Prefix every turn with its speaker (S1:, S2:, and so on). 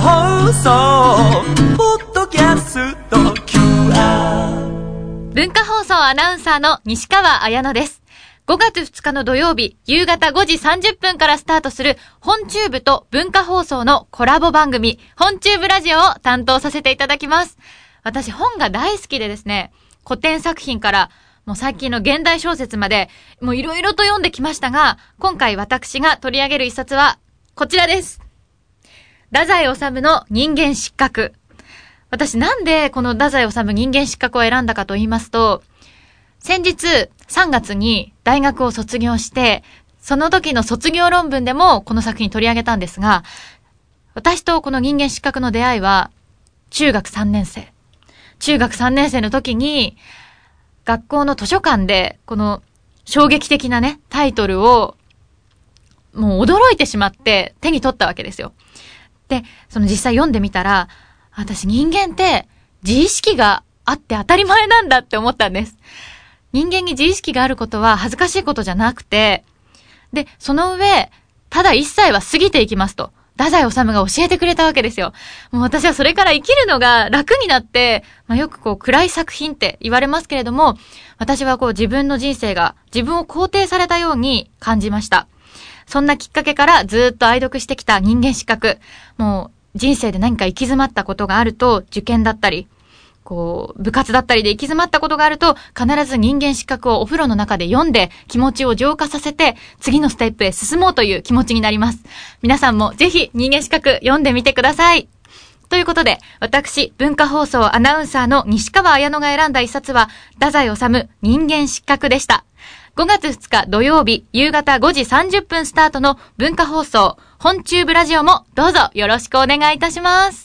S1: 放送ポッドキャスト
S2: 文化放送アナウンサーの西川彩乃です5月2日の土曜日、夕方5時30分からスタートする、本チューブと文化放送のコラボ番組、本チューブラジオを担当させていただきます。私、本が大好きでですね、古典作品から、もう最近の現代小説まで、もういろいろと読んできましたが、今回私が取り上げる一冊は、こちらです。太宰治の人間失格。私なんでこの太宰治人間失格を選んだかと言いますと、先日3月に大学を卒業して、その時の卒業論文でもこの作品取り上げたんですが、私とこの人間失格の出会いは、中学3年生。中学3年生の時に、学校の図書館で、この衝撃的なね、タイトルを、もう驚いてしまって手に取ったわけですよ。で、その実際読んでみたら、私人間って自意識があって当たり前なんだって思ったんです。人間に自意識があることは恥ずかしいことじゃなくて、で、その上、ただ一切は過ぎていきますと。太宰治が教えてくれたわけですよ。もう私はそれから生きるのが楽になって、まあ、よくこう暗い作品って言われますけれども、私はこう自分の人生が自分を肯定されたように感じました。そんなきっかけからずっと愛読してきた人間資格。もう人生で何か行き詰まったことがあると、受験だったり、こう、部活だったりで行き詰まったことがあると、必ず人間資格をお風呂の中で読んで、気持ちを浄化させて、次のステップへ進もうという気持ちになります。皆さんもぜひ人間資格読んでみてください。ということで、私、文化放送アナウンサーの西川綾乃が選んだ一冊は、太宰治人間失格でした。5月2日土曜日夕方5時30分スタートの文化放送本チューブラジオもどうぞよろしくお願いいたします。